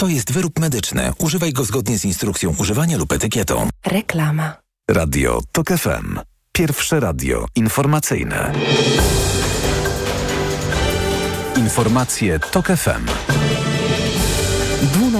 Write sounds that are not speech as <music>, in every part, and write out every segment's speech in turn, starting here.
To jest wyrób medyczny. Używaj go zgodnie z instrukcją używania lub etykietą. Reklama. Radio TOK FM. Pierwsze radio informacyjne. Informacje TOK FM.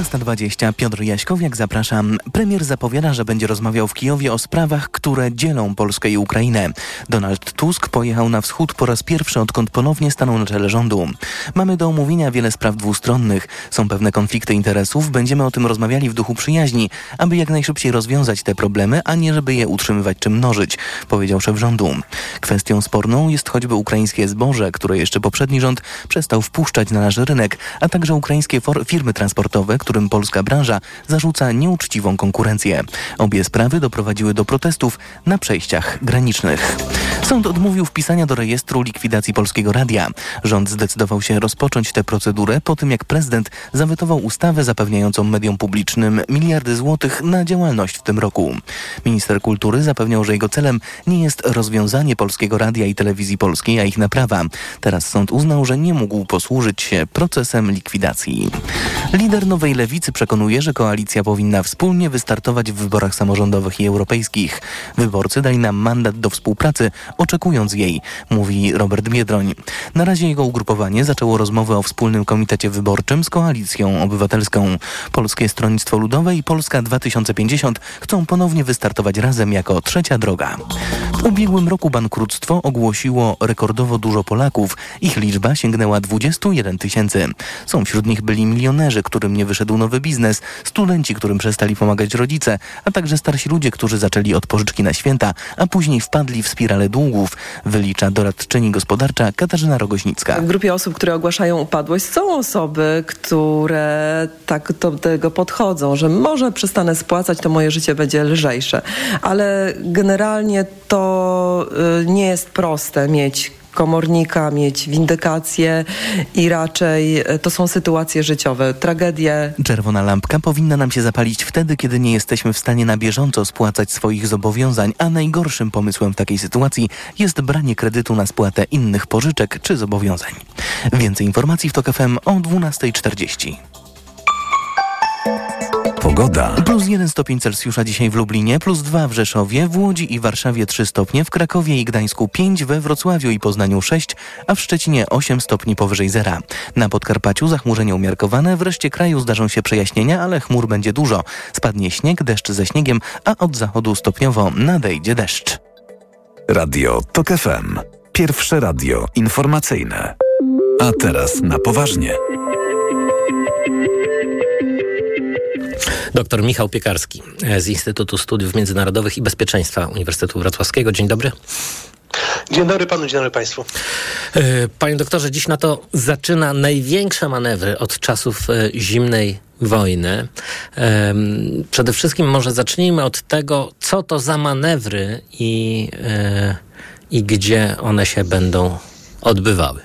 12.20 Piotr Jaśkowiak, zapraszam. Premier zapowiada, że będzie rozmawiał w Kijowie o sprawach, które dzielą Polskę i Ukrainę. Donald Tusk pojechał na wschód po raz pierwszy, odkąd ponownie stanął na czele rządu. Mamy do omówienia wiele spraw dwustronnych. Są pewne konflikty interesów. Będziemy o tym rozmawiali w duchu przyjaźni, aby jak najszybciej rozwiązać te problemy, a nie żeby je utrzymywać czy mnożyć, powiedział szef rządu. Kwestią sporną jest choćby ukraińskie zboże, które jeszcze poprzedni rząd przestał wpuszczać na nasz rynek, a także ukraińskie firmy transportowe którym polska branża zarzuca nieuczciwą konkurencję. Obie sprawy doprowadziły do protestów na przejściach granicznych. Sąd odmówił wpisania do rejestru likwidacji Polskiego Radia. Rząd zdecydował się rozpocząć tę procedurę po tym, jak prezydent zawetował ustawę zapewniającą mediom publicznym miliardy złotych na działalność w tym roku. Minister kultury zapewniał, że jego celem nie jest rozwiązanie Polskiego Radia i Telewizji Polskiej, a ich naprawa. Teraz sąd uznał, że nie mógł posłużyć się procesem likwidacji. Lider Nowej Lewicy przekonuje, że koalicja powinna wspólnie wystartować w wyborach samorządowych i europejskich. Wyborcy dali nam mandat do współpracy, oczekując jej, mówi Robert Biedroń. Na razie jego ugrupowanie zaczęło rozmowy o wspólnym komitecie wyborczym z koalicją obywatelską. Polskie Stronnictwo Ludowe i Polska 2050 chcą ponownie wystartować razem jako trzecia droga. W ubiegłym roku bankructwo ogłosiło rekordowo dużo Polaków. Ich liczba sięgnęła 21 tysięcy. Są wśród nich byli milionerzy, którym nie wyszedł nowy biznes, studenci, którym przestali pomagać rodzice, a także starsi ludzie, którzy zaczęli od pożyczki na święta, a później wpadli w spiralę długów, wylicza doradczyni gospodarcza Katarzyna Rogoźnicka. W grupie osób, które ogłaszają upadłość są osoby, które tak do tego podchodzą, że może przestanę spłacać, to moje życie będzie lżejsze. Ale generalnie to y, nie jest proste mieć komornika, mieć windykację i raczej e, to są sytuacje życiowe, tragedie. Czerwona lampka powinna nam się zapalić wtedy, kiedy nie jesteśmy w stanie na bieżąco spłacać swoich zobowiązań, a najgorszym pomysłem w takiej sytuacji jest branie kredytu na spłatę innych pożyczek czy zobowiązań. Więcej informacji w TOK FM o 12.40. Pogoda. Plus 1 stopień Celsjusza dzisiaj w Lublinie, plus 2 w Rzeszowie, w Łodzi i Warszawie 3 stopnie, w Krakowie i Gdańsku 5, we Wrocławiu i Poznaniu 6, a w Szczecinie 8 stopni powyżej zera. Na Podkarpaciu zachmurzenie umiarkowane, w reszcie kraju zdarzą się przejaśnienia, ale chmur będzie dużo. Spadnie śnieg, deszcz ze śniegiem, a od zachodu stopniowo nadejdzie deszcz. Radio TOK FM. Pierwsze radio informacyjne. A teraz na poważnie. Dr Michał Piekarski z Instytutu Studiów Międzynarodowych i Bezpieczeństwa Uniwersytetu Wrocławskiego. Dzień dobry. Dzień dobry panu, dzień dobry państwu. Panie doktorze, dziś na to zaczyna największe manewry od czasów zimnej wojny. Przede wszystkim może zacznijmy od tego, co to za manewry i, i gdzie one się będą odbywały.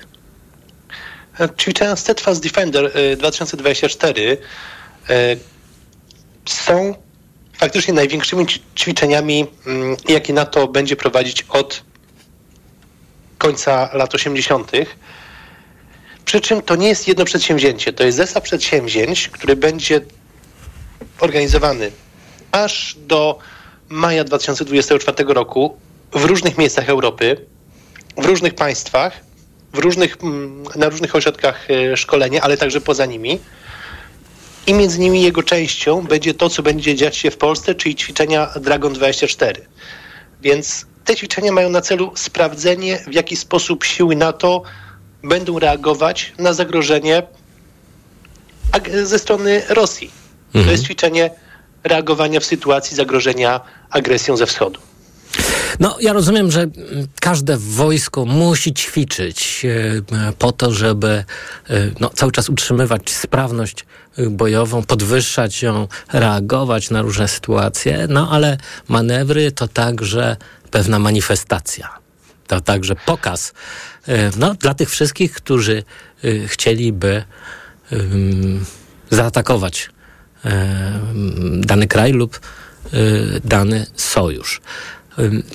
Ćwiczenia Steadfast Defender 2024 są faktycznie największymi ćwiczeniami, jakie NATO będzie prowadzić od końca lat 80. Przy czym to nie jest jedno przedsięwzięcie, to jest zestaw przedsięwzięć, który będzie organizowany aż do maja 2024 roku w różnych miejscach Europy, w różnych państwach, w różnych, na różnych ośrodkach szkolenia, ale także poza nimi. I między nimi jego częścią będzie to, co będzie dziać się w Polsce, czyli ćwiczenia Dragon 24. Więc te ćwiczenia mają na celu sprawdzenie, w jaki sposób siły NATO będą reagować na zagrożenie ze strony Rosji. Mhm. To jest ćwiczenie reagowania w sytuacji zagrożenia agresją ze wschodu. No, ja rozumiem, że każde wojsko musi ćwiczyć e, po to, żeby e, no, cały czas utrzymywać sprawność e, bojową, podwyższać ją, reagować na różne sytuacje, no ale manewry to także pewna manifestacja. To także pokaz no, dla tych wszystkich, którzy chcieliby zaatakować dany kraj lub dany sojusz.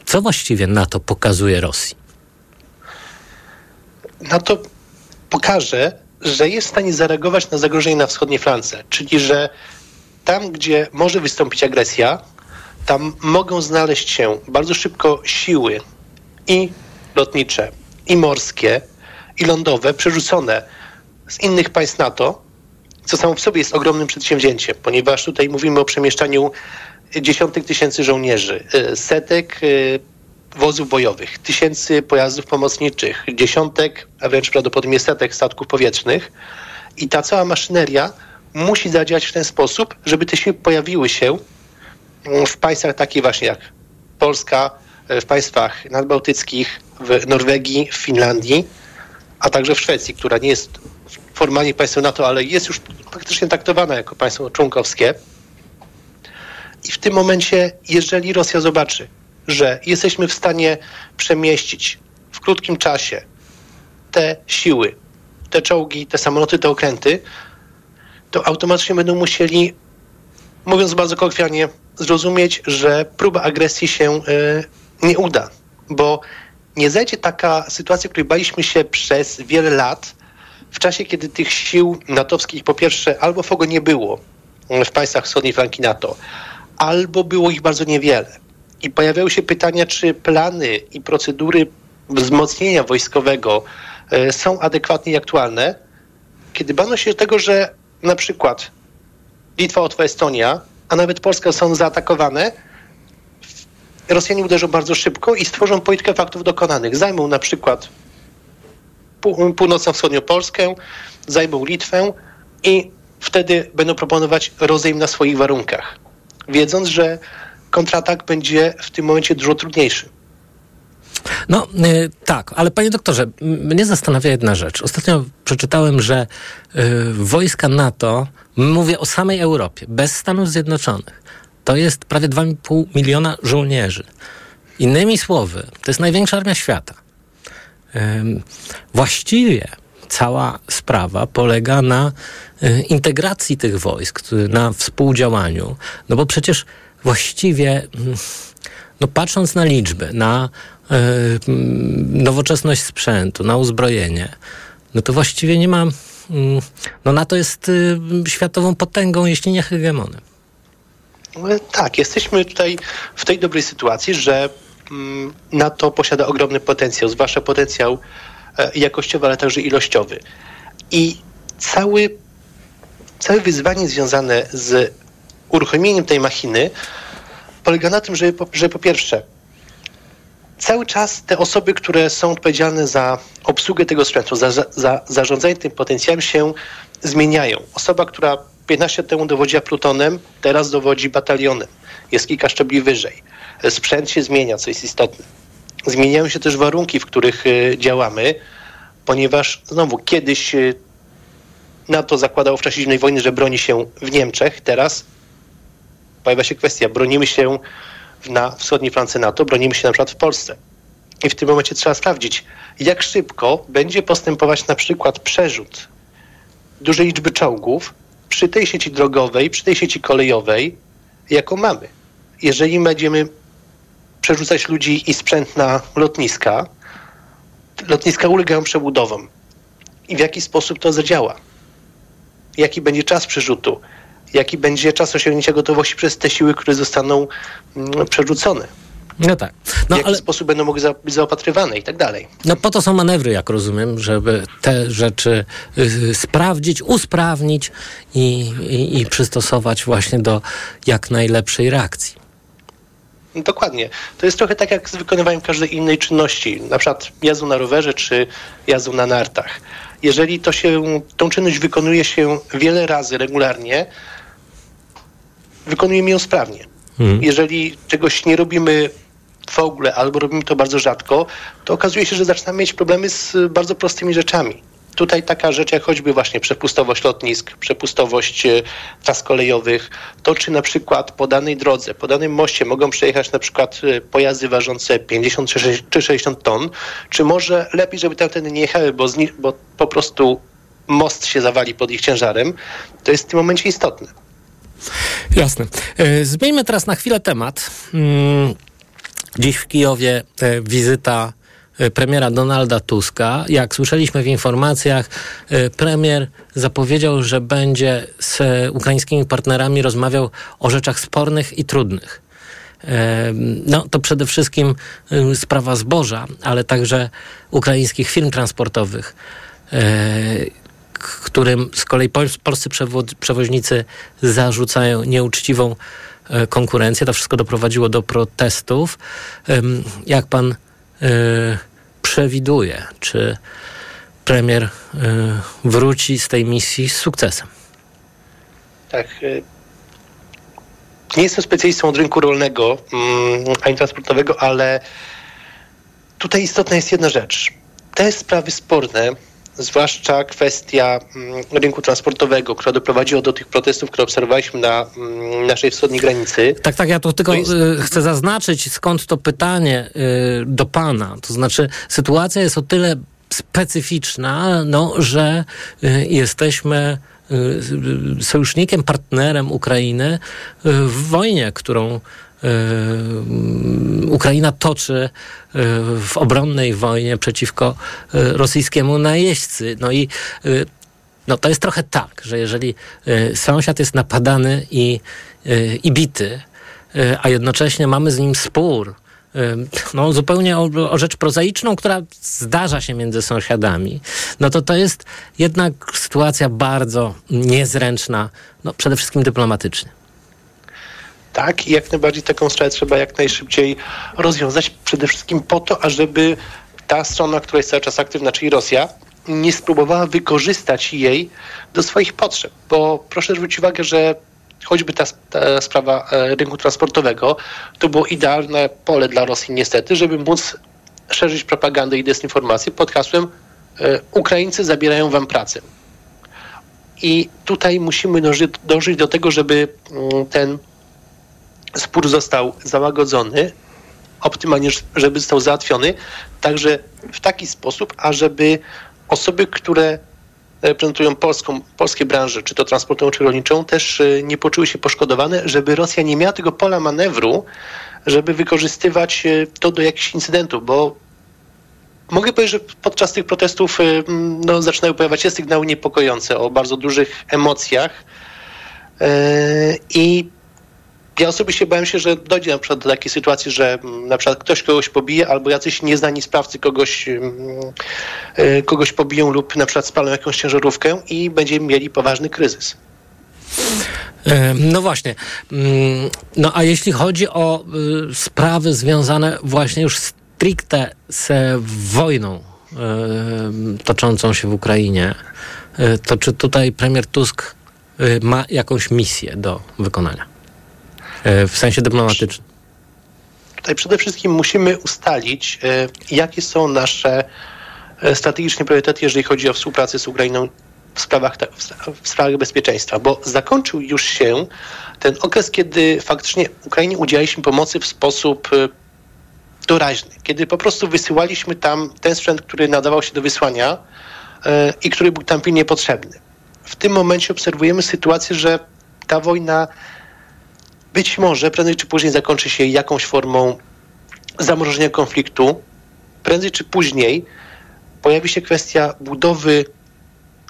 Co właściwie NATO pokazuje Rosji? NATO pokaże, że jest w stanie zareagować na zagrożenie na wschodniej flance, czyli że tam, gdzie może wystąpić agresja, tam mogą znaleźć się bardzo szybko siły i lotnicze, i morskie, i lądowe, przerzucone z innych państw NATO, co samo w sobie jest ogromnym przedsięwzięciem, ponieważ tutaj mówimy o przemieszczaniu dziesiątek tysięcy żołnierzy, y, setek y, wozów bojowych, tysięcy pojazdów pomocniczych, dziesiątek, a wręcz prawdopodobnie setek statków powietrznych. I ta cała maszyneria musi zadziałać w ten sposób, żeby te siły pojawiły się mm, w państwach takich właśnie jak Polska, y, w państwach nadbałtyckich, w Norwegii, w Finlandii, a także w Szwecji, która nie jest formalnie państwem NATO, ale jest już praktycznie traktowana jako państwo członkowskie. I w tym momencie, jeżeli Rosja zobaczy, że jesteśmy w stanie przemieścić w krótkim czasie te siły, te czołgi, te samoloty, te okręty, to automatycznie będą musieli, mówiąc bardzo kolokwialnie, zrozumieć, że próba agresji się y, nie uda, bo nie zajdzie taka sytuacja, której baliśmy się przez wiele lat, w czasie, kiedy tych sił natowskich po pierwsze albo w ogóle nie było w państwach wschodniej flanki NATO, albo było ich bardzo niewiele. I pojawiały się pytania, czy plany i procedury wzmocnienia wojskowego e, są adekwatne i aktualne, kiedy bano się tego, że na przykład Litwa, Łotwa, Estonia, a nawet Polska są zaatakowane, Rosjanie uderzą bardzo szybko i stworzą politykę faktów dokonanych. Zajmą na przykład północno-wschodnią Polskę, zajmą Litwę i wtedy będą proponować rozejm na swoich warunkach wiedząc, że kontratak będzie w tym momencie dużo trudniejszy. No y, tak, ale panie doktorze, mnie zastanawia jedna rzecz. Ostatnio przeczytałem, że y, wojska NATO, mówię o samej Europie, bez Stanów Zjednoczonych, to jest prawie 2,5 miliona żołnierzy. Innymi słowy, to jest największa armia świata. Y, właściwie cała sprawa polega na y, integracji tych wojsk, na współdziałaniu, no bo przecież właściwie, mm, no patrząc na liczby, na y, mm, nowoczesność sprzętu, na uzbrojenie, no to właściwie nie ma, mm, no NATO jest światową potęgą, jeśli nie hegemonem. Tak, jesteśmy tutaj w tej dobrej sytuacji, że NATO posiada ogromny potencjał, zwłaszcza potencjał E, jakościowy, ale także ilościowy. I cały, całe wyzwanie związane z uruchomieniem tej machiny polega na tym, że po, że po pierwsze, cały czas te osoby, które są odpowiedzialne za obsługę tego sprzętu, za, za zarządzanie tym potencjałem się zmieniają. Osoba, która 15 lat temu dowodziła plutonem, teraz dowodzi batalionem. Jest kilka szczebli wyżej. Sprzęt się zmienia, co jest istotne. Zmieniają się też warunki, w których e, działamy, ponieważ znowu kiedyś e, NATO zakładało w czasie zimnej wojny, że broni się w Niemczech. Teraz pojawia się kwestia, bronimy się na wschodniej flance NATO, bronimy się na przykład w Polsce. I w tym momencie trzeba sprawdzić, jak szybko będzie postępować na przykład przerzut dużej liczby czołgów przy tej sieci drogowej, przy tej sieci kolejowej, jaką mamy. Jeżeli będziemy przerzucać ludzi i sprzęt na lotniska, lotniska ulegają przebudowom. I w jaki sposób to zadziała? Jaki będzie czas przerzutu? Jaki będzie czas osiągnięcia gotowości przez te siły, które zostaną mm, przerzucone? No tak. No, w jaki ale... sposób będą mogły być zaopatrywane i tak dalej. No po to są manewry, jak rozumiem, żeby te rzeczy y, sprawdzić, usprawnić i, i, i przystosować właśnie do jak najlepszej reakcji. Dokładnie. To jest trochę tak jak z wykonywaniem każdej innej czynności, na przykład jazdą na rowerze czy jazdą na nartach. Jeżeli to się, tą czynność wykonuje się wiele razy regularnie, wykonujemy ją sprawnie. Mhm. Jeżeli czegoś nie robimy w ogóle, albo robimy to bardzo rzadko, to okazuje się, że zaczynamy mieć problemy z bardzo prostymi rzeczami. Tutaj taka rzecz jak choćby właśnie przepustowość lotnisk, przepustowość e, tras kolejowych, to czy na przykład po danej drodze, po danym moście mogą przejechać na przykład e, pojazdy ważące 50 czy 60 ton, czy może lepiej, żeby tamtędy nie jechały, bo, bo po prostu most się zawali pod ich ciężarem, to jest w tym momencie istotne. Jasne. E, zmieńmy teraz na chwilę temat. Mm, dziś w Kijowie wizyta premiera Donalda Tuska. Jak słyszeliśmy w informacjach, e, premier zapowiedział, że będzie z ukraińskimi partnerami rozmawiał o rzeczach spornych i trudnych. E, no, to przede wszystkim sprawa zboża, ale także ukraińskich firm transportowych, którym z kolei polscy przewoźnicy zarzucają nieuczciwą konkurencję. To wszystko doprowadziło do protestów. Jak pan przewiduje, czy premier y, wróci z tej misji z sukcesem? Tak. Y, nie jestem specjalistą od rynku rolnego mm, ani transportowego, ale tutaj istotna jest jedna rzecz. Te sprawy sporne, zwłaszcza kwestia mm, rynku transportowego, która doprowadziła do tych protestów, które obserwowaliśmy na mm, naszej wschodniej granicy. Tak, tak, ja tu tylko jest... Y, chcę zaznaczyć, skąd to pytanie y, do pana. To znaczy, sytuacja jest o tyle specyficzna, no, że y, jesteśmy sojusznikiem, partnerem Ukrainy w wojnie, którą Ukraina toczy w obronnej wojnie przeciwko rosyjskiemu najeźdźcy. No i no to jest trochę tak, że jeżeli sąsiad jest napadany i, i bity, a jednocześnie mamy z nim spór, no, zupełnie o, o, rzecz prozaiczną, która zdarza się między sąsiadami, no to to jest jednak sytuacja bardzo niezręczna, no, przede wszystkim dyplomatycznie. Tak, i jak najbardziej taką sprawę trzeba jak najszybciej rozwiązać, przede wszystkim po to, ażeby ta strona, która jest cały czas aktywna, czyli Rosja, nie spróbowała wykorzystać jej do swoich potrzeb. Bo proszę zwrócić uwagę, że choćby ta, ta, sprawa e, rynku transportowego, to było idealne pole dla Rosji niestety, żeby móc szerzyć propagandę i dezinformację pod hasłem e, Ukraińcy zabierają wam pracę. I tutaj musimy dążyć, dążyć do tego, żeby mm, ten spór został załagodzony, optymalnie, żeby został załatwiony, także w taki sposób, ażeby osoby, które reprezentują polską, polskie branże, czy to transportową, czy rolniczą, też e, nie poczuły się poszkodowane, żeby Rosja nie miała tego pola manewru, żeby wykorzystywać e, to do jakichś incydentów, bo mogę powiedzieć, że podczas tych protestów e, no, zaczynają pojawiać się sygnały niepokojące o bardzo dużych emocjach i ja osobiście bałem się, że dojdzie na przykład do takiej sytuacji, że mm, na przykład ktoś kogoś pobije, albo jacyś nieznani sprawcy kogoś, mm, e, kogoś pobiją lub na przykład spalą jakąś ciężarówkę i będziemy mieli poważny kryzys. E, no właśnie. Mm, no a jeśli chodzi o y, sprawy związane właśnie już stricte z wojną y, toczącą się w Ukrainie, to czy tutaj premier Tusk ma jakąś misję do wykonania? E, w sensie dyplomatycznym? Tutaj przede wszystkim musimy ustalić, e, jakie są nasze e, strategiczne priorytety, jeżeli chodzi o współpracę z Ukrainą w sprawach, w sprawach bezpieczeństwa, bo zakończył już się ten okres, kiedy faktycznie Ukrainie udzielaliśmy pomocy w sposób doraźny, kiedy po prostu wysyłaliśmy tam ten sprzęt, który nadawał się do wysłania i który był tam pilnie potrzebny. W tym momencie obserwujemy sytuację, że ta wojna być może prędzej czy później zakończy się jakąś formą zamrożenia konfliktu. Prędzej czy później pojawi się kwestia budowy,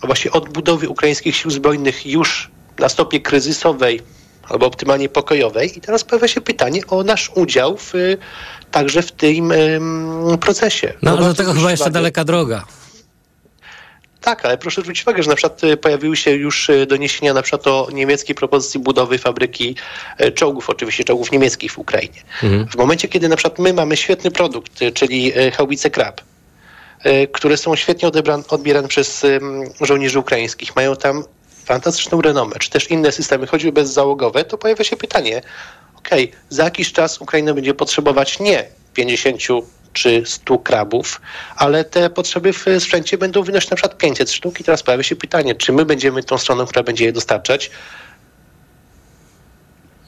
właśnie odbudowy ukraińskich sił zbrojnych już na stopie kryzysowej albo optymalnie pokojowej. I teraz pojawia się pytanie o nasz udział w, także w tym procesie. No ale do tego chyba jeszcze daleka droga. Tak, ale proszę zwrócić uwagę, że na przykład e, pojawiły się już e, doniesienia na przykład o niemieckiej propozycji budowy fabryki e, czołgów, oczywiście czołgów niemieckich w Ukrainie. Mhm. W momencie, kiedy na przykład my mamy świetny produkt, czyli haubice Krab, które są świetnie odebrane, odbierane przez żołnierzy ukraińskich, mają tam fantastyczną renomę, czy też inne systemy, choćby bezzałogowe, to pojawia się pytanie, okej, okay, za jakiś czas Ukraina będzie potrzebować nie 50 czy 100 krabów, ale te potrzeby w sprzęcie będą wynosić na przykład 500 sztuk i teraz pojawia się pytanie, czy my będziemy tą stroną, która będzie je dostarczać,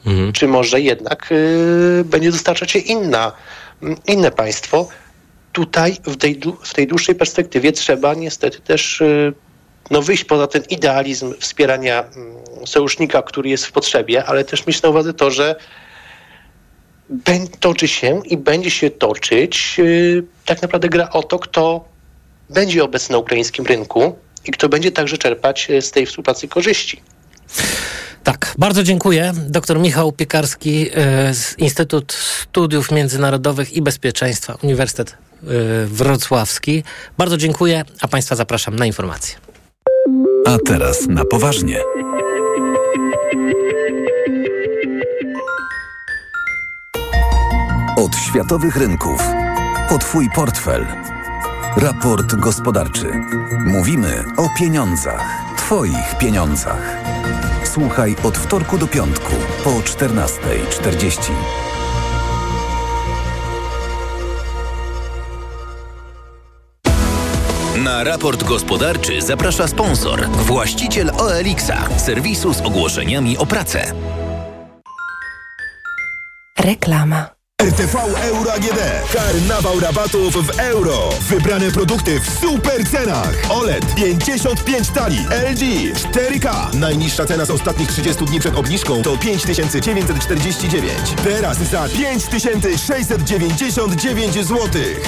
Mhm. czy może jednak y, będzie dostarczać je inna, m, inne państwo. Tutaj w tej, w tej dłuższej perspektywie trzeba niestety też y, no, wyjść poza ten idealizm wspierania mm, sojusznika, który jest w potrzebie, ale też mieć na uwadze to, że toczy się i będzie się toczyć y, tak naprawdę gra o to, kto będzie obecny na ukraińskim rynku i kto będzie także czerpać y, z tej współpracy korzyści. Tak, bardzo dziękuję. Dr Michał Piekarski e, z Instytut Studiów Międzynarodowych i Bezpieczeństwa, Uniwersytet Wrocławski. Bardzo dziękuję, a Państwa zapraszam na informacje. A teraz na poważnie. Od światowych rynków. O Twój portfel. Raport gospodarczy. Mówimy o pieniądzach. Twoich pieniądzach. Słuchaj od wtorku do piątku po 14.40. Na raport gospodarczy zaprasza sponsor, właściciel OLX-a, serwisu z ogłoszeniami o pracę. Reklama. RTV Euro AGD. Karnawał rabatów w euro. Wybrane produkty w super cenach. OLED 55 tali. LG 4K. Najniższa cena z ostatnich 30 dni przed obniżką to 5949. Teraz za 5699 zł.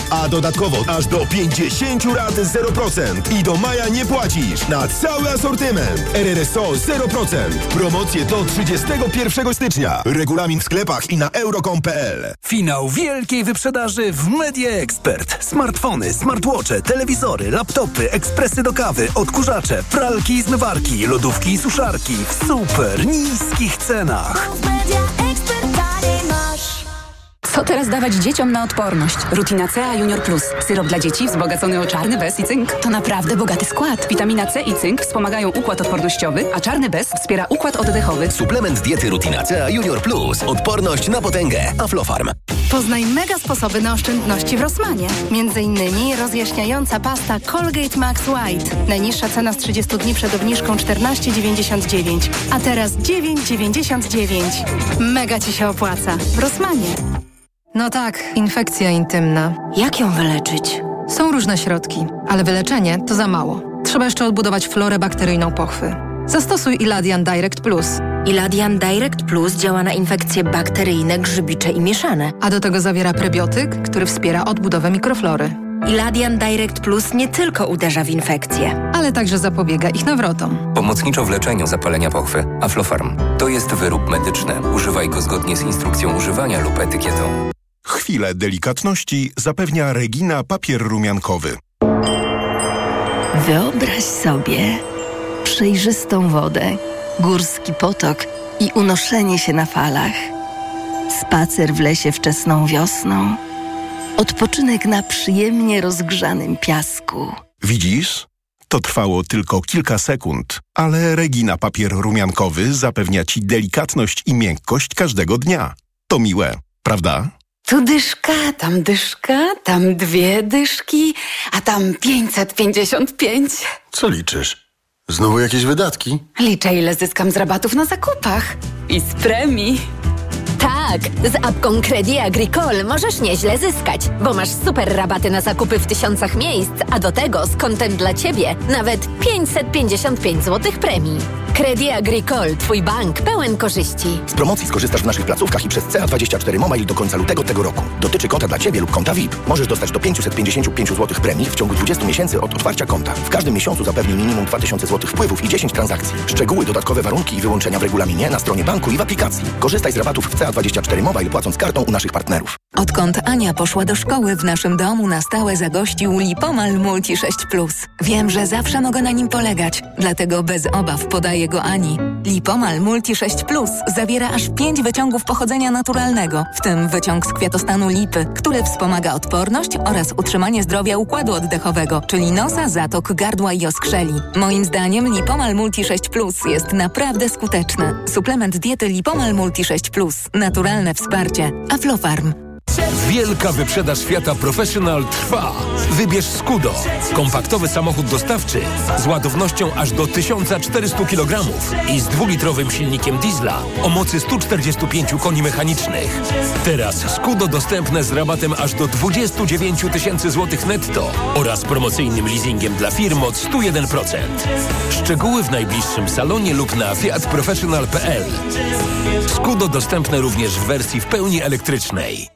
A dodatkowo aż do 50 rat 0%. I do maja nie płacisz. Na cały asortyment. RRSO 0%. Promocje do 31 stycznia. Regulamin w sklepach i na euro.com.pl. Finał wielkiej wyprzedaży w Media Expert. Smartfony, smartwatche, telewizory, laptopy, ekspresy do kawy, odkurzacze, pralki i zmywarki, lodówki i suszarki w super niskich cenach. Co teraz dawać dzieciom na odporność? Rutina C Junior Plus. Syrop dla dzieci wzbogacony o czarny bez i cynk. To naprawdę bogaty skład. Witamina C i cynk wspomagają układ odpornościowy, a czarny bez wspiera układ oddechowy. Suplement diety Rutina C Junior Plus. Odporność na potęgę. Aflofarm. Poznaj mega sposoby na oszczędności w Rosmanie. Między innymi rozjaśniająca pasta Colgate Max White. Najniższa cena z 30 dni przed obniżką 14,99, a teraz 9,99. Mega Ci się opłaca. W Rosmanie. No tak, infekcja intymna. Jak ją wyleczyć? Są różne środki, ale wyleczenie to za mało. Trzeba jeszcze odbudować florę bakteryjną pochwy. Zastosuj Iladian Direct Plus. Iladian Direct Plus działa na infekcje bakteryjne, grzybicze i mieszane. A do tego zawiera prebiotyk, który wspiera odbudowę mikroflory. Iladian Direct Plus nie tylko uderza w infekcje, ale także zapobiega ich nawrotom. Pomocniczo w leczeniu zapalenia pochwy. Aflofarm. To jest wyrób medyczny. Używaj go zgodnie z instrukcją używania lub etykietą. Chwilę delikatności zapewnia Regina papier rumiankowy. Wyobraź sobie przejrzystą wodę, górski potok i unoszenie się na falach. Spacer w lesie wczesną wiosną. Odpoczynek na przyjemnie rozgrzanym piasku. Widzisz? To trwało tylko kilka sekund, ale Regina papier rumiankowy zapewnia Ci delikatność i miękkość każdego dnia. To miłe, prawda? Tu dyszka, tam dyszka, tam dwie dyszki, a tam 555. Co liczysz? Znowu jakieś wydatki? Liczę, ile zyskam z rabatów na zakupach. I z premii. Tak, z apką Credit Agricole możesz nieźle zyskać, bo masz super rabaty na zakupy w tysiącach miejsc, a do tego z kontem dla Ciebie nawet 555 zł premii. Credit Agricole, Twój bank pełen korzyści. Z promocji skorzystasz w naszych placówkach i przez CA24 Mobile do końca lutego tego roku. Dotyczy konta dla Ciebie lub konta VIP. Możesz dostać do 555 zł premii w ciągu 20 miesięcy od otwarcia konta. W każdym miesiącu zapewni minimum 2000 zł wpływów i 10 transakcji. Szczegóły, dodatkowe warunki i wyłączenia w regulaminie na stronie banku i w aplikacji. Korzystaj z rabatów w CA24 Mobile płacąc kartą u naszych partnerów. Odkąd Ania poszła do szkoły, w naszym domu na stałe zagościł Lipomal Multi 6 Plus. Wiem, że zawsze mogę na nim polegać, dlatego bez obaw podaję go Ani. Lipomal Multi 6 Plus zawiera aż 5 wyciągów pochodzenia naturalnego, w tym wyciąg z kwiatostanu lipy, który wspomaga odporność oraz utrzymanie zdrowia układu oddechowego, czyli nosa, zatok, gardła i oskrzeli. Moim zdaniem Lipomal Multi 6 Plus jest naprawdę skuteczny. Suplement diety Lipomal Multi 6 Plus. Naturalne wsparcie. Aflofarm. Wielka wyprzedaż Fiata Professional trwa. Wybierz Skudo. Kompaktowy samochód dostawczy z ładownością aż do 1400 kg i z dwulitrowym silnikiem diesla o mocy 145 koni mechanicznych. Teraz Skudo dostępne z rabatem aż do 29 tysięcy złotych netto oraz promocyjnym leasingiem dla firm od 101%. Szczegóły w najbliższym salonie lub na fiatprofessional.pl. Skudo dostępne również w wersji w pełni elektrycznej.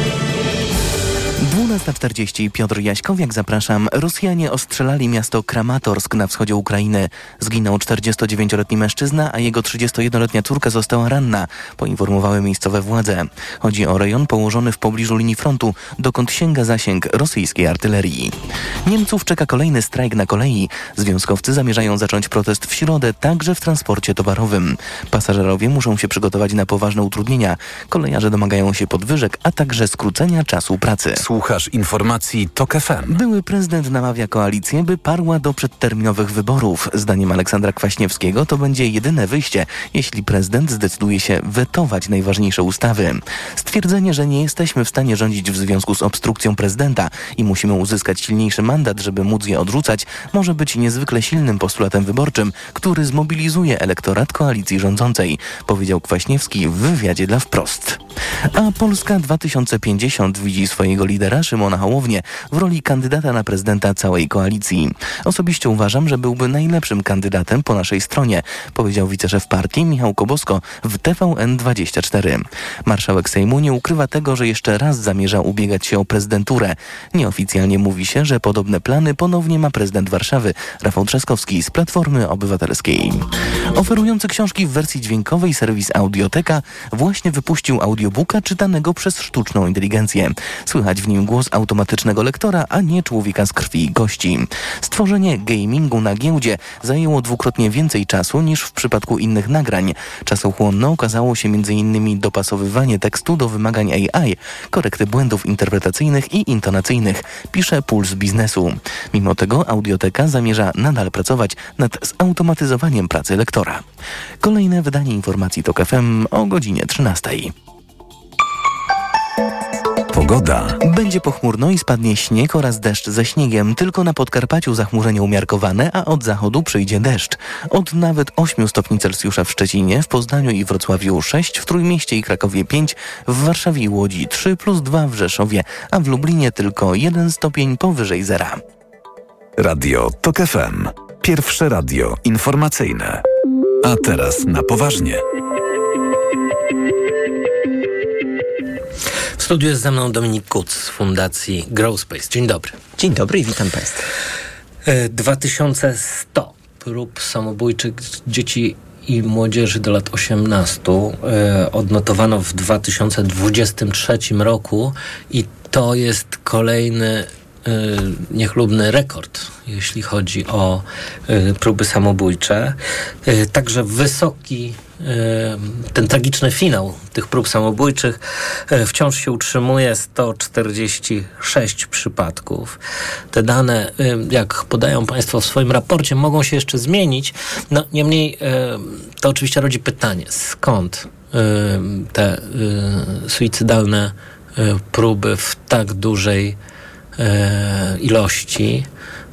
12.40 Piotr Jaśkowiak, zapraszam. Rosjanie ostrzelali miasto Kramatorsk na wschodzie Ukrainy. Zginął 49-letni mężczyzna, a jego 31-letnia córka została ranna, poinformowały miejscowe władze. Chodzi o rejon położony w pobliżu linii frontu, dokąd sięga zasięg rosyjskiej artylerii. Niemców czeka kolejny strajk na kolei. Związkowcy zamierzają zacząć protest w środę, także w transporcie towarowym. Pasażerowie muszą się przygotować na poważne utrudnienia. Kolejarze domagają się podwyżek, a także skrócenia czasu pracy. Słuchasz informacji TOK FM. Były prezydent namawia koalicję, by parła do przedterminowych wyborów. Zdaniem Aleksandra Kwaśniewskiego to będzie jedyne wyjście, jeśli prezydent zdecyduje się wetować najważniejsze ustawy. Stwierdzenie, że nie jesteśmy w stanie rządzić w związku z obstrukcją prezydenta i musimy uzyskać silniejszy mandat, żeby móc je odrzucać, może być niezwykle silnym postulatem wyborczym, który zmobilizuje elektorat koalicji rządzącej, powiedział Kwaśniewski w wywiadzie dla Wprost. A Polska 2050 widzi swojego lidera Szymona Hołownię w roli kandydata na prezydenta całej koalicji. Osobiście uważam, że byłby najlepszym kandydatem po naszej stronie, powiedział wiceszef partii Michał Kobosko w TVN24. Marszałek Sejmu nie ukrywa tego, że jeszcze raz zamierza ubiegać się o prezydenturę. Nieoficjalnie mówi się, że podobne plany ponownie ma prezydent Warszawy Rafał Trzaskowski z Platformy Obywatelskiej. Oferujący książki w wersji dźwiękowej serwis Audioteka właśnie wypuścił audiobooka czytanego przez sztuczną inteligencję. Słychać w nim głos automatycznego lektora, a nie człowieka z krwi i kości. Stworzenie gamingu na giełdzie zajęło dwukrotnie więcej czasu niż w przypadku innych nagrań. Czasochłonne okazało się m.in. dopasowywanie tekstu do wymagań AI, korekty błędów interpretacyjnych i intonacyjnych, pisze Puls Biznesu. Mimo tego Audioteka zamierza nadal pracować nad zautomatyzowaniem pracy lektora. Kolejne wydanie informacji TOK FM o godzinie 13. Pogoda. Będzie pochmurno i spadnie śnieg oraz deszcz ze śniegiem. Tylko na Podkarpaciu zachmurzenie umiarkowane, a od zachodu przyjdzie deszcz. Od nawet 8 stopni Celsjusza w Szczecinie, w Poznaniu i Wrocławiu 6, w Trójmieście i Krakowie 5, w Warszawie i Łodzi 3 plus 2 w Rzeszowie, a w Lublinie tylko 1 stopień powyżej zera. Radio TOK FM. Pierwsze radio informacyjne. A teraz na poważnie. Studiu jest ze mną Dominik Kuc z Fundacji Growspace. Dzień dobry. Dzień dobry i witam Państwa. 2100 prób samobójczych dzieci i młodzieży do lat 18 e, odnotowano w 2023 roku i to jest kolejny e, niechlubny rekord, jeśli chodzi o e, próby samobójcze. E, Także wysoki ten tragiczny finał tych prób samobójczych wciąż się utrzymuje 146 przypadków. Te dane, jak podają Państwo w swoim raporcie, mogą się jeszcze zmienić. No, niemniej to oczywiście rodzi pytanie, skąd te suicydalne próby w tak dużej ilości.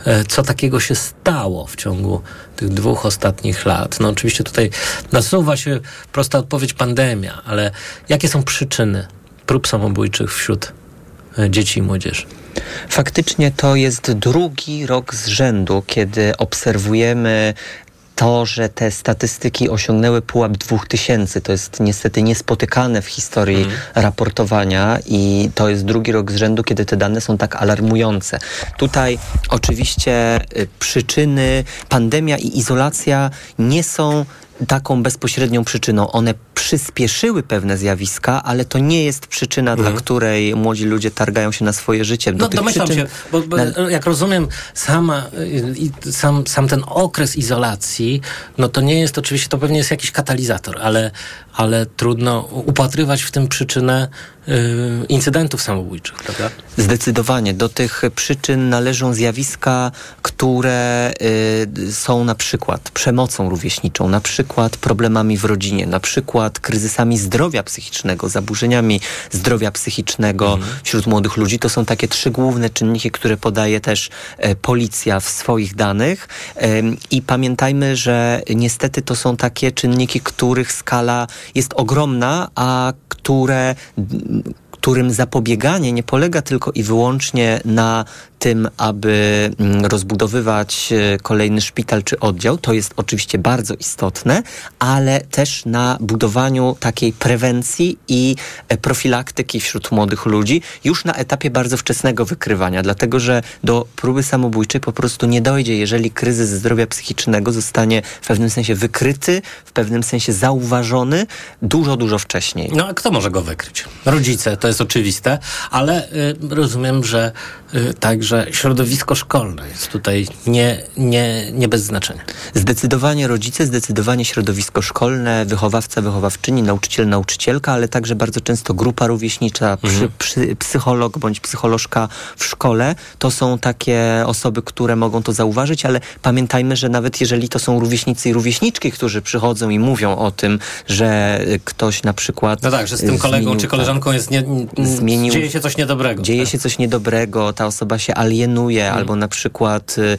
E, Co takiego się stało w ciągu tych dwóch ostatnich lat? No oczywiście tutaj nasuwa się prosta odpowiedź pandemia, ale jakie są przyczyny prób samobójczych wśród e, dzieci i młodzieży? Faktycznie to jest drugi rok z rzędu, kiedy obserwujemy to, że te statystyki osiągnęły pułap 2000, to jest niestety niespotykane w historii raportowania i to jest drugi rok z rzędu, kiedy te dane są tak alarmujące. Tutaj oczywiście y, przyczyny, pandemia i izolacja nie są taką bezpośrednią przyczyną. One przyspieszyły pewne zjawiska, ale to nie jest przyczyna, dla której młodzi ludzie targają się na swoje życie. Do No domyślam przyczyn się, bo, bo na- jak rozumiem, sama, sam, sam ten okres izolacji, no to nie jest oczywiście, to pewnie jest jakiś katalizator, ale, ale trudno upatrywać w tym przyczynę y, incydentów samobójczych, prawda? Zdecydowanie. Do tych przyczyn należą zjawiska, które y, są na przykład przemocą rówieśniczą, na przykład problemami w rodzinie, na przykład kryzysami zdrowia psychicznego, zaburzeniami zdrowia psychicznego mhm. wśród młodych ludzi. To są takie trzy główne czynniki, które podaje też e, policja w swoich danych. I pamiętajmy, że niestety to są takie czynniki, których skala jest ogromna, a które którym zapobieganie nie polega tylko i wyłącznie na tym, aby mm, rozbudowywać e, kolejny szpital czy oddział. To jest oczywiście bardzo istotne, ale też na budowaniu takiej prewencji i e, profilaktyki wśród młodych ludzi już na etapie bardzo wczesnego wykrywania, dlatego że do próby samobójczej po prostu nie dojdzie, jeżeli kryzys zdrowia psychicznego zostanie w pewnym sensie wykryty, w pewnym sensie zauważony dużo, dużo wcześniej. No a kto może go wykryć? Rodzice, to jest oczywiste, ale y, rozumiem, że y, także że środowisko szkolne jest tutaj nie, nie, nie bez znaczenia. Zdecydowanie rodzice, zdecydowanie środowisko szkolne, wychowawca, wychowawczyni, nauczyciel, nauczycielka, ale także bardzo często grupa rówieśnicza, mhm. przy, psycholog bądź psycholożka w szkole. To są takie osoby, które mogą to zauważyć, ale pamiętajmy, że nawet jeżeli to są rówieśnicy i rówieśniczki, którzy przychodzą i mówią o tym, że ktoś na przykład... No tak, że z tym kolegą zmienił, czy koleżanką jest nie, zmienił, dzieje się coś niedobrego. Dzieje tak. się coś niedobrego, ta osoba się alienuje, hmm. albo na przykład y,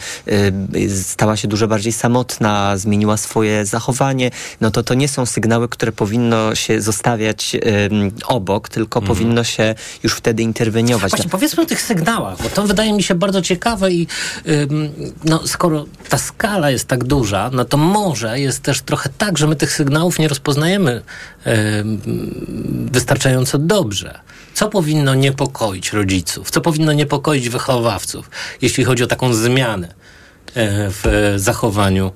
y, stała się dużo bardziej samotna, zmieniła swoje zachowanie, no to to nie są sygnały, które powinno się zostawiać y, obok, tylko hmm. powinno się już wtedy interweniować. Właśnie, powiedzmy o tych sygnałach, bo to wydaje mi się bardzo ciekawe i no, skoro ta skala jest tak duża, no to może jest też trochę tak, że my tych sygnałów nie rozpoznajemy wystarczająco dobrze. Co powinno niepokoić rodziców? Co powinno niepokoić wychowawców, jeśli chodzi o taką zmianę e, w zachowaniu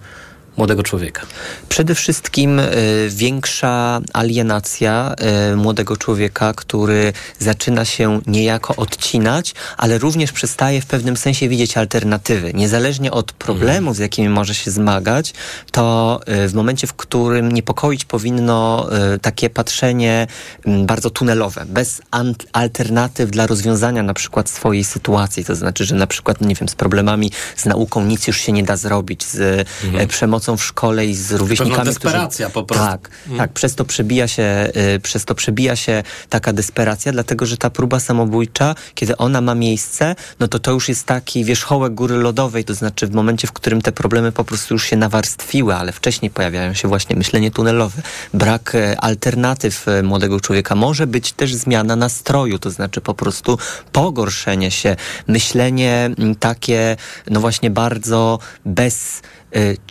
młodego człowieka? Przede wszystkim y, większa alienacja y, młodego człowieka, który zaczyna się niejako odcinać, ale również przestaje w pewnym sensie widzieć alternatywy. Niezależnie od problemów, z jakimi może się zmagać, to y, w momencie, w którym niepokoić powinno takie patrzenie bardzo tunelowe, bez alternatyw dla rozwiązania na przykład swojej sytuacji. To znaczy, że na przykład, nie wiem, z problemami z nauką nic już się nie da zrobić, z mhm. przemocą pracą w szkole i z rówieśnikami. desperacja którzy, po prostu. Tak, mm. tak. Przez to przebija się, y, przez to przebija się taka desperacja, dlatego że ta próba samobójcza, kiedy ona ma miejsce, no to to już jest taki wierzchołek góry lodowej, to znaczy w momencie, w którym te problemy po prostu już się nawarstwiły, ale wcześniej pojawiają się właśnie myślenie tunelowe, brak y, alternatyw y, młodego człowieka. Może być też zmiana nastroju, to znaczy po prostu pogorszenie się, myślenie takie, no właśnie bardzo bez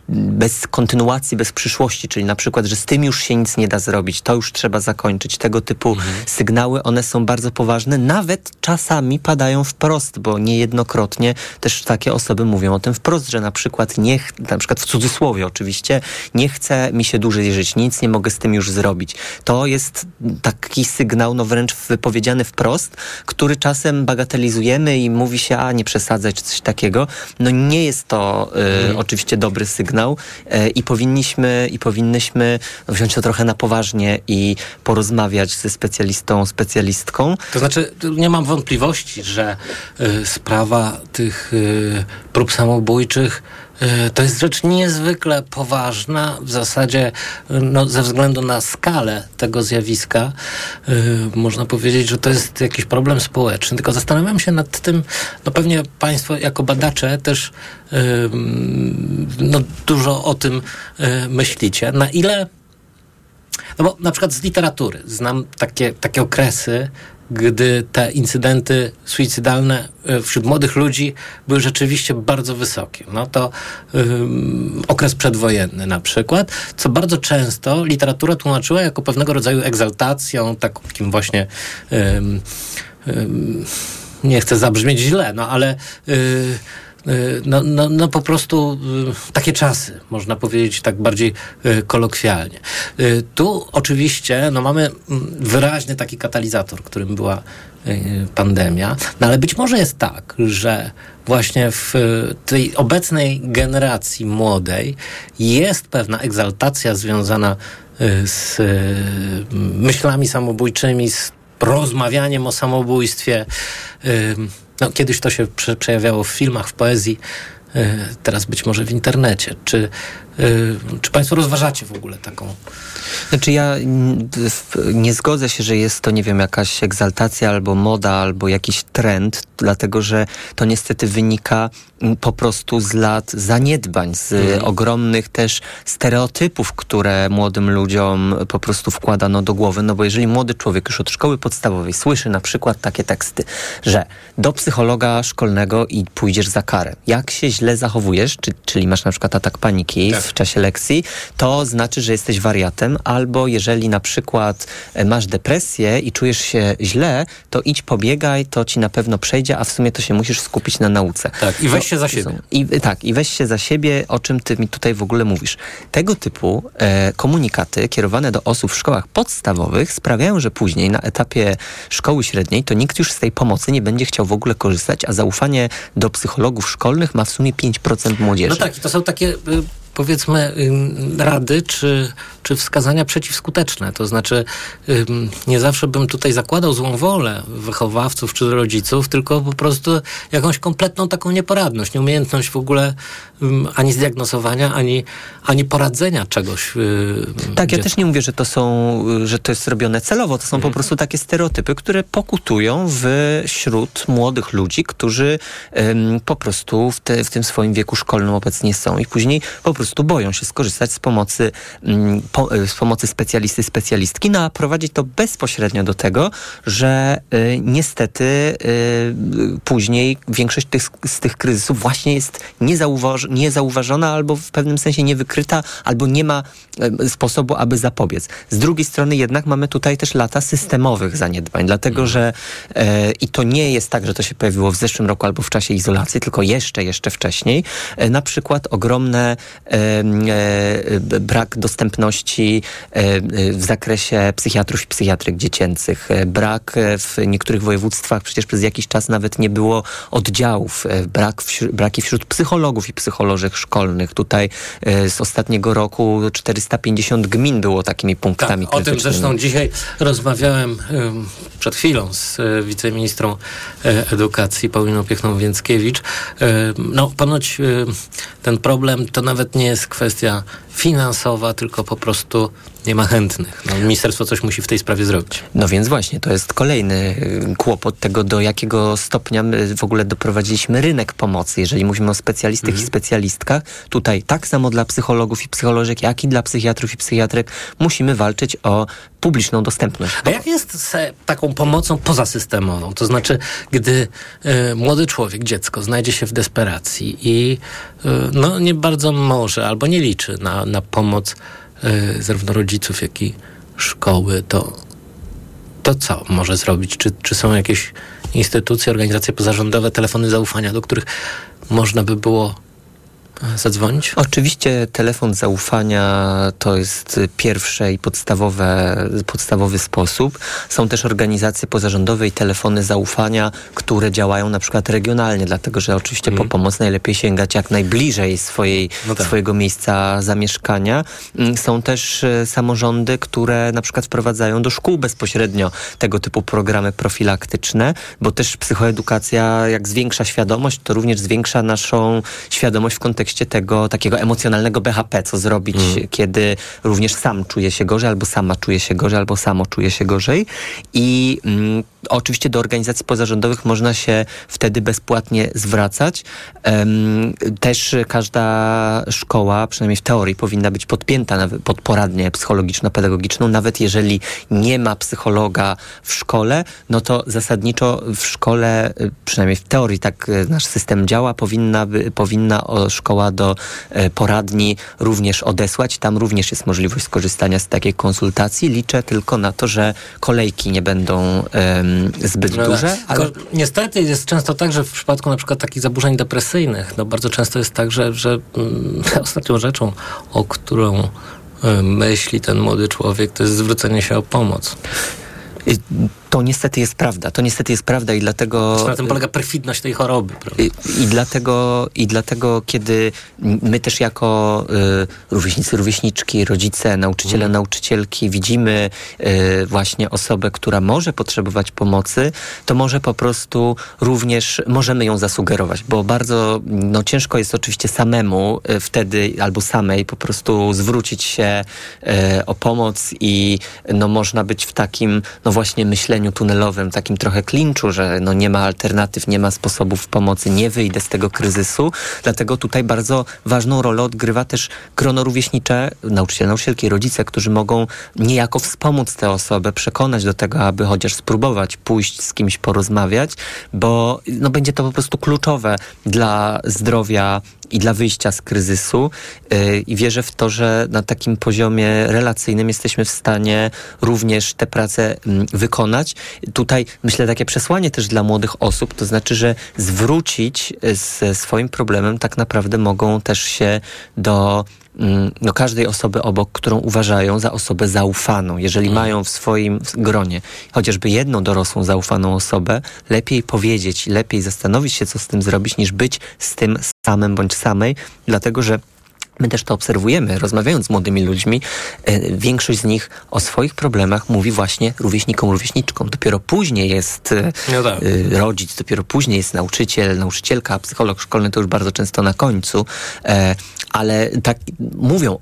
bez kontynuacji, bez przyszłości, czyli na przykład, że z tym już się nic nie da zrobić, to już trzeba zakończyć. Tego typu mhm. sygnały, one są bardzo poważne, nawet czasami padają wprost, bo niejednokrotnie też takie osoby mówią o tym wprost, że na przykład nie, na przykład w cudzysłowie oczywiście, nie chce mi się dłużej żyć, nic nie mogę z tym już zrobić. To jest taki sygnał, no wręcz wypowiedziany wprost, który czasem bagatelizujemy i mówi się, a nie przesadzać, czy coś takiego. No nie jest to y, mhm. oczywiście dobre dobry sygnał e, i powinniśmy i powinnyśmy wziąć to trochę na poważnie i porozmawiać ze specjalistą, specjalistką. To znaczy, nie mam wątpliwości, że y, sprawa tych y, prób samobójczych E, to jest rzecz niezwykle poważna, w zasadzie no, ze względu na skalę tego zjawiska. Yy, można powiedzieć, że to jest jakiś problem społeczny. Tylko zastanawiam się nad tym, no pewnie Państwo jako badacze też yy, no, dużo o tym yy, myślicie. Na ile no bo na przykład z literatury znam takie, takie okresy, gdy te incydenty suicydalne e, wśród młodych ludzi były rzeczywiście bardzo wysokie. No to okres przedwojenny na przykład, co bardzo często literatura tłumaczyła jako pewnego rodzaju egzaltacją, takim właśnie nie chcę zabrzmieć źle, no ale Y, no, no, no po prostu y, takie czasy, można powiedzieć tak bardziej y, kolokwialnie. Tu oczywiście no mamy mm, wyraźny taki katalizator, którym była pandemia, no ale być może jest tak, że właśnie w tej obecnej generacji młodej jest pewna egzaltacja związana z myślami samobójczymi, z rozmawianiem o samobójstwie. No, kiedyś to się przejawiało w filmach, w poezji, teraz być może w internecie. Czy, czy Państwo rozważacie w ogóle taką znaczy ja nie zgodzę się, że jest to, nie wiem, jakaś egzaltacja albo moda, albo jakiś trend, dlatego że to niestety wynika po prostu z lat zaniedbań, z mm. ogromnych też stereotypów, które młodym ludziom po prostu wkładano do głowy. No bo jeżeli młody człowiek już od szkoły podstawowej słyszy na przykład takie teksty, że do psychologa szkolnego i pójdziesz za karę. Jak się źle zachowujesz, czy, czyli masz na przykład atak paniki tak. W czasie lekcji, to znaczy, że jesteś wariatem, albo jeżeli na przykład e, masz depresję i czujesz się źle, to idź pobiegaj, to ci na pewno przejdzie, a w sumie to się musisz skupić na nauce. Tak, i weź się za siebie. I, tak, i weź się za siebie, o czym ty mi tutaj w ogóle mówisz. Tego typu e, komunikaty kierowane do osób w szkołach podstawowych sprawiają, że później na etapie szkoły średniej to nikt już z tej pomocy nie będzie chciał w ogóle korzystać, a zaufanie do psychologów szkolnych ma w sumie 5% młodzieży. No tak, i to są takie y, powiedzmy rady czy, czy wskazania przeciwskuteczne. To znaczy nie zawsze bym tutaj zakładał złą wolę wychowawców czy rodziców, tylko po prostu jakąś kompletną taką nieporadność, nieumiejętność w ogóle ani zdiagnozowania, ani, ani poradzenia czegoś. Tak, ja też nie mówię, że to są, że to jest robione celowo. To są mhm. po prostu takie stereotypy, które pokutują wśród młodych ludzi, którzy po prostu w, te, w tym swoim wieku szkolnym obecnie są i później po prostu boją się skorzystać z pomocy, po, e, z pomocy specjalisty, specjalistki, no a prowadzi to bezpośrednio do tego, że y, niestety y, później większość tych, z tych kryzysów właśnie jest niezauważ, niezauważona albo w pewnym sensie niewykryta, albo nie ma y, sposobu, aby zapobiec. Z drugiej strony jednak mamy tutaj też lata systemowych zaniedbań, dlatego że i to nie jest tak, że to się pojawiło w zeszłym roku albo w czasie izolacji, tylko jeszcze, jeszcze wcześniej. na przykład ogromne brak dostępności e, w zakresie psychiatrów i psychiatryk dziecięcych, e, brak w niektórych województwach, przecież przez jakiś czas nawet nie było oddziałów, brak wśród, braki wśród psychologów i psycholożek szkolnych. Tutaj z ostatniego roku 450 gmin było takimi punktami tak, O tym zresztą dzisiaj rozmawiałem przed chwilą z wiceministrą edukacji Pauliną Piechną-Więckiewicz. No, ponoć ten problem to nawet nie jest kwestia finansowa, tylko po prostu nie ma chętnych. No, ministerstwo coś musi w tej sprawie zrobić. No więc właśnie, to jest kolejny y, kłopot tego, do jakiego stopnia my w ogóle doprowadziliśmy rynek pomocy. Jeżeli mówimy o specjalistach mhm. i specjalistkach, tutaj tak samo dla psychologów i psycholożek, jak i dla psychiatrów i psychiatrek musimy walczyć o publiczną dostępność. A jak jest z taką pomocą pozasystemową? To znaczy, gdy y, młody człowiek, dziecko znajdzie się w desperacji i y, no, nie bardzo może albo nie liczy na, na pomoc zarówno rodziców, jak i szkoły, to, to co może zrobić? Czy, czy są jakieś instytucje, organizacje pozarządowe, telefony zaufania, do których można by było zadzwonić? Oczywiście telefon zaufania to jest pierwszy i podstawowe, podstawowy sposób. Są też organizacje pozarządowe i telefony zaufania, które działają na przykład regionalnie, dlatego że oczywiście mm. po pomoc najlepiej sięgać jak najbliżej swojej, no tak. swojego miejsca zamieszkania. Mm, są też e, samorządy, które na przykład wprowadzają do szkół bezpośrednio tego typu programy profilaktyczne, bo też psychoedukacja jak zwiększa świadomość, to również zwiększa naszą świadomość w kontekście kontekście tego takiego emocjonalnego BHP, co zrobić, mm. kiedy również sam czuje się gorzej, albo sama czuje się gorzej, albo samo czuje się gorzej. I mm, oczywiście do organizacji pozarządowych można się wtedy bezpłatnie zwracać. Um, też każda szkoła, przynajmniej w teorii, powinna być podpięta pod poradnię psychologiczno-pedagogiczną, nawet jeżeli nie ma psychologa w szkole, no to zasadniczo w szkole, przynajmniej w teorii tak nasz system działa, powinna, powinna szkoła do e, poradni również odesłać. Tam również jest możliwość skorzystania z takiej konsultacji. Liczę tylko na to, że kolejki nie będą um, zbyt no, duże. Ale... Niestety jest często tak, że w przypadku na przykład takich zaburzeń depresyjnych, no bardzo często jest tak, że, że mm, <laughs> ostatnią rzeczą, o którą myśli ten młody człowiek, to jest zwrócenie się o pomoc. To niestety jest prawda. To niestety jest prawda i dlatego... Na tym polega perfidność tej choroby. Prawda? I, I, dlatego, I dlatego, kiedy my też jako y, rówieśnicy, rówieśniczki, rodzice, nauczyciele, mm. nauczycielki widzimy y, właśnie osobę, która może potrzebować pomocy, to może po prostu również możemy ją zasugerować, bo bardzo no, ciężko jest oczywiście samemu y, wtedy albo samej po prostu zwrócić się y, o pomoc i no, można być w takim no właśnie myśleniu tunelowym, takim trochę klinczu, że no, nie ma alternatyw, nie ma sposobów pomocy, nie wyjdę z tego kryzysu. Dlatego tutaj bardzo ważną rolę odgrywa też grono rówieśnicze, nauczyciele, nauczycielki, rodzice, którzy mogą niejako wspomóc tę osobę, przekonać do tego, aby chociaż spróbować pójść z kimś porozmawiać, bo no, będzie to po prostu kluczowe dla zdrowia i dla wyjścia z kryzysu yy, i wierzę w to, że na takim poziomie relacyjnym jesteśmy w stanie również tę pracę yy, wykonać. Tutaj myślę takie przesłanie też dla młodych osób, to znaczy, że zwrócić y, ze swoim problemem tak naprawdę mogą też się do do każdej osoby obok, którą uważają za osobę zaufaną. Jeżeli mm. mają w swoim gronie chociażby jedną dorosłą zaufaną osobę, lepiej powiedzieć, lepiej zastanowić się, co z tym zrobić, niż być z tym samym bądź samej, dlatego że My też to obserwujemy, rozmawiając z młodymi ludźmi. E, większość z nich o swoich problemach mówi właśnie rówieśnikom, rówieśniczkom. Dopiero później jest e, no tak. E, rodzic, dopiero później jest nauczyciel, nauczycielka, psycholog szkolny to już bardzo często na końcu. Ale tak mówią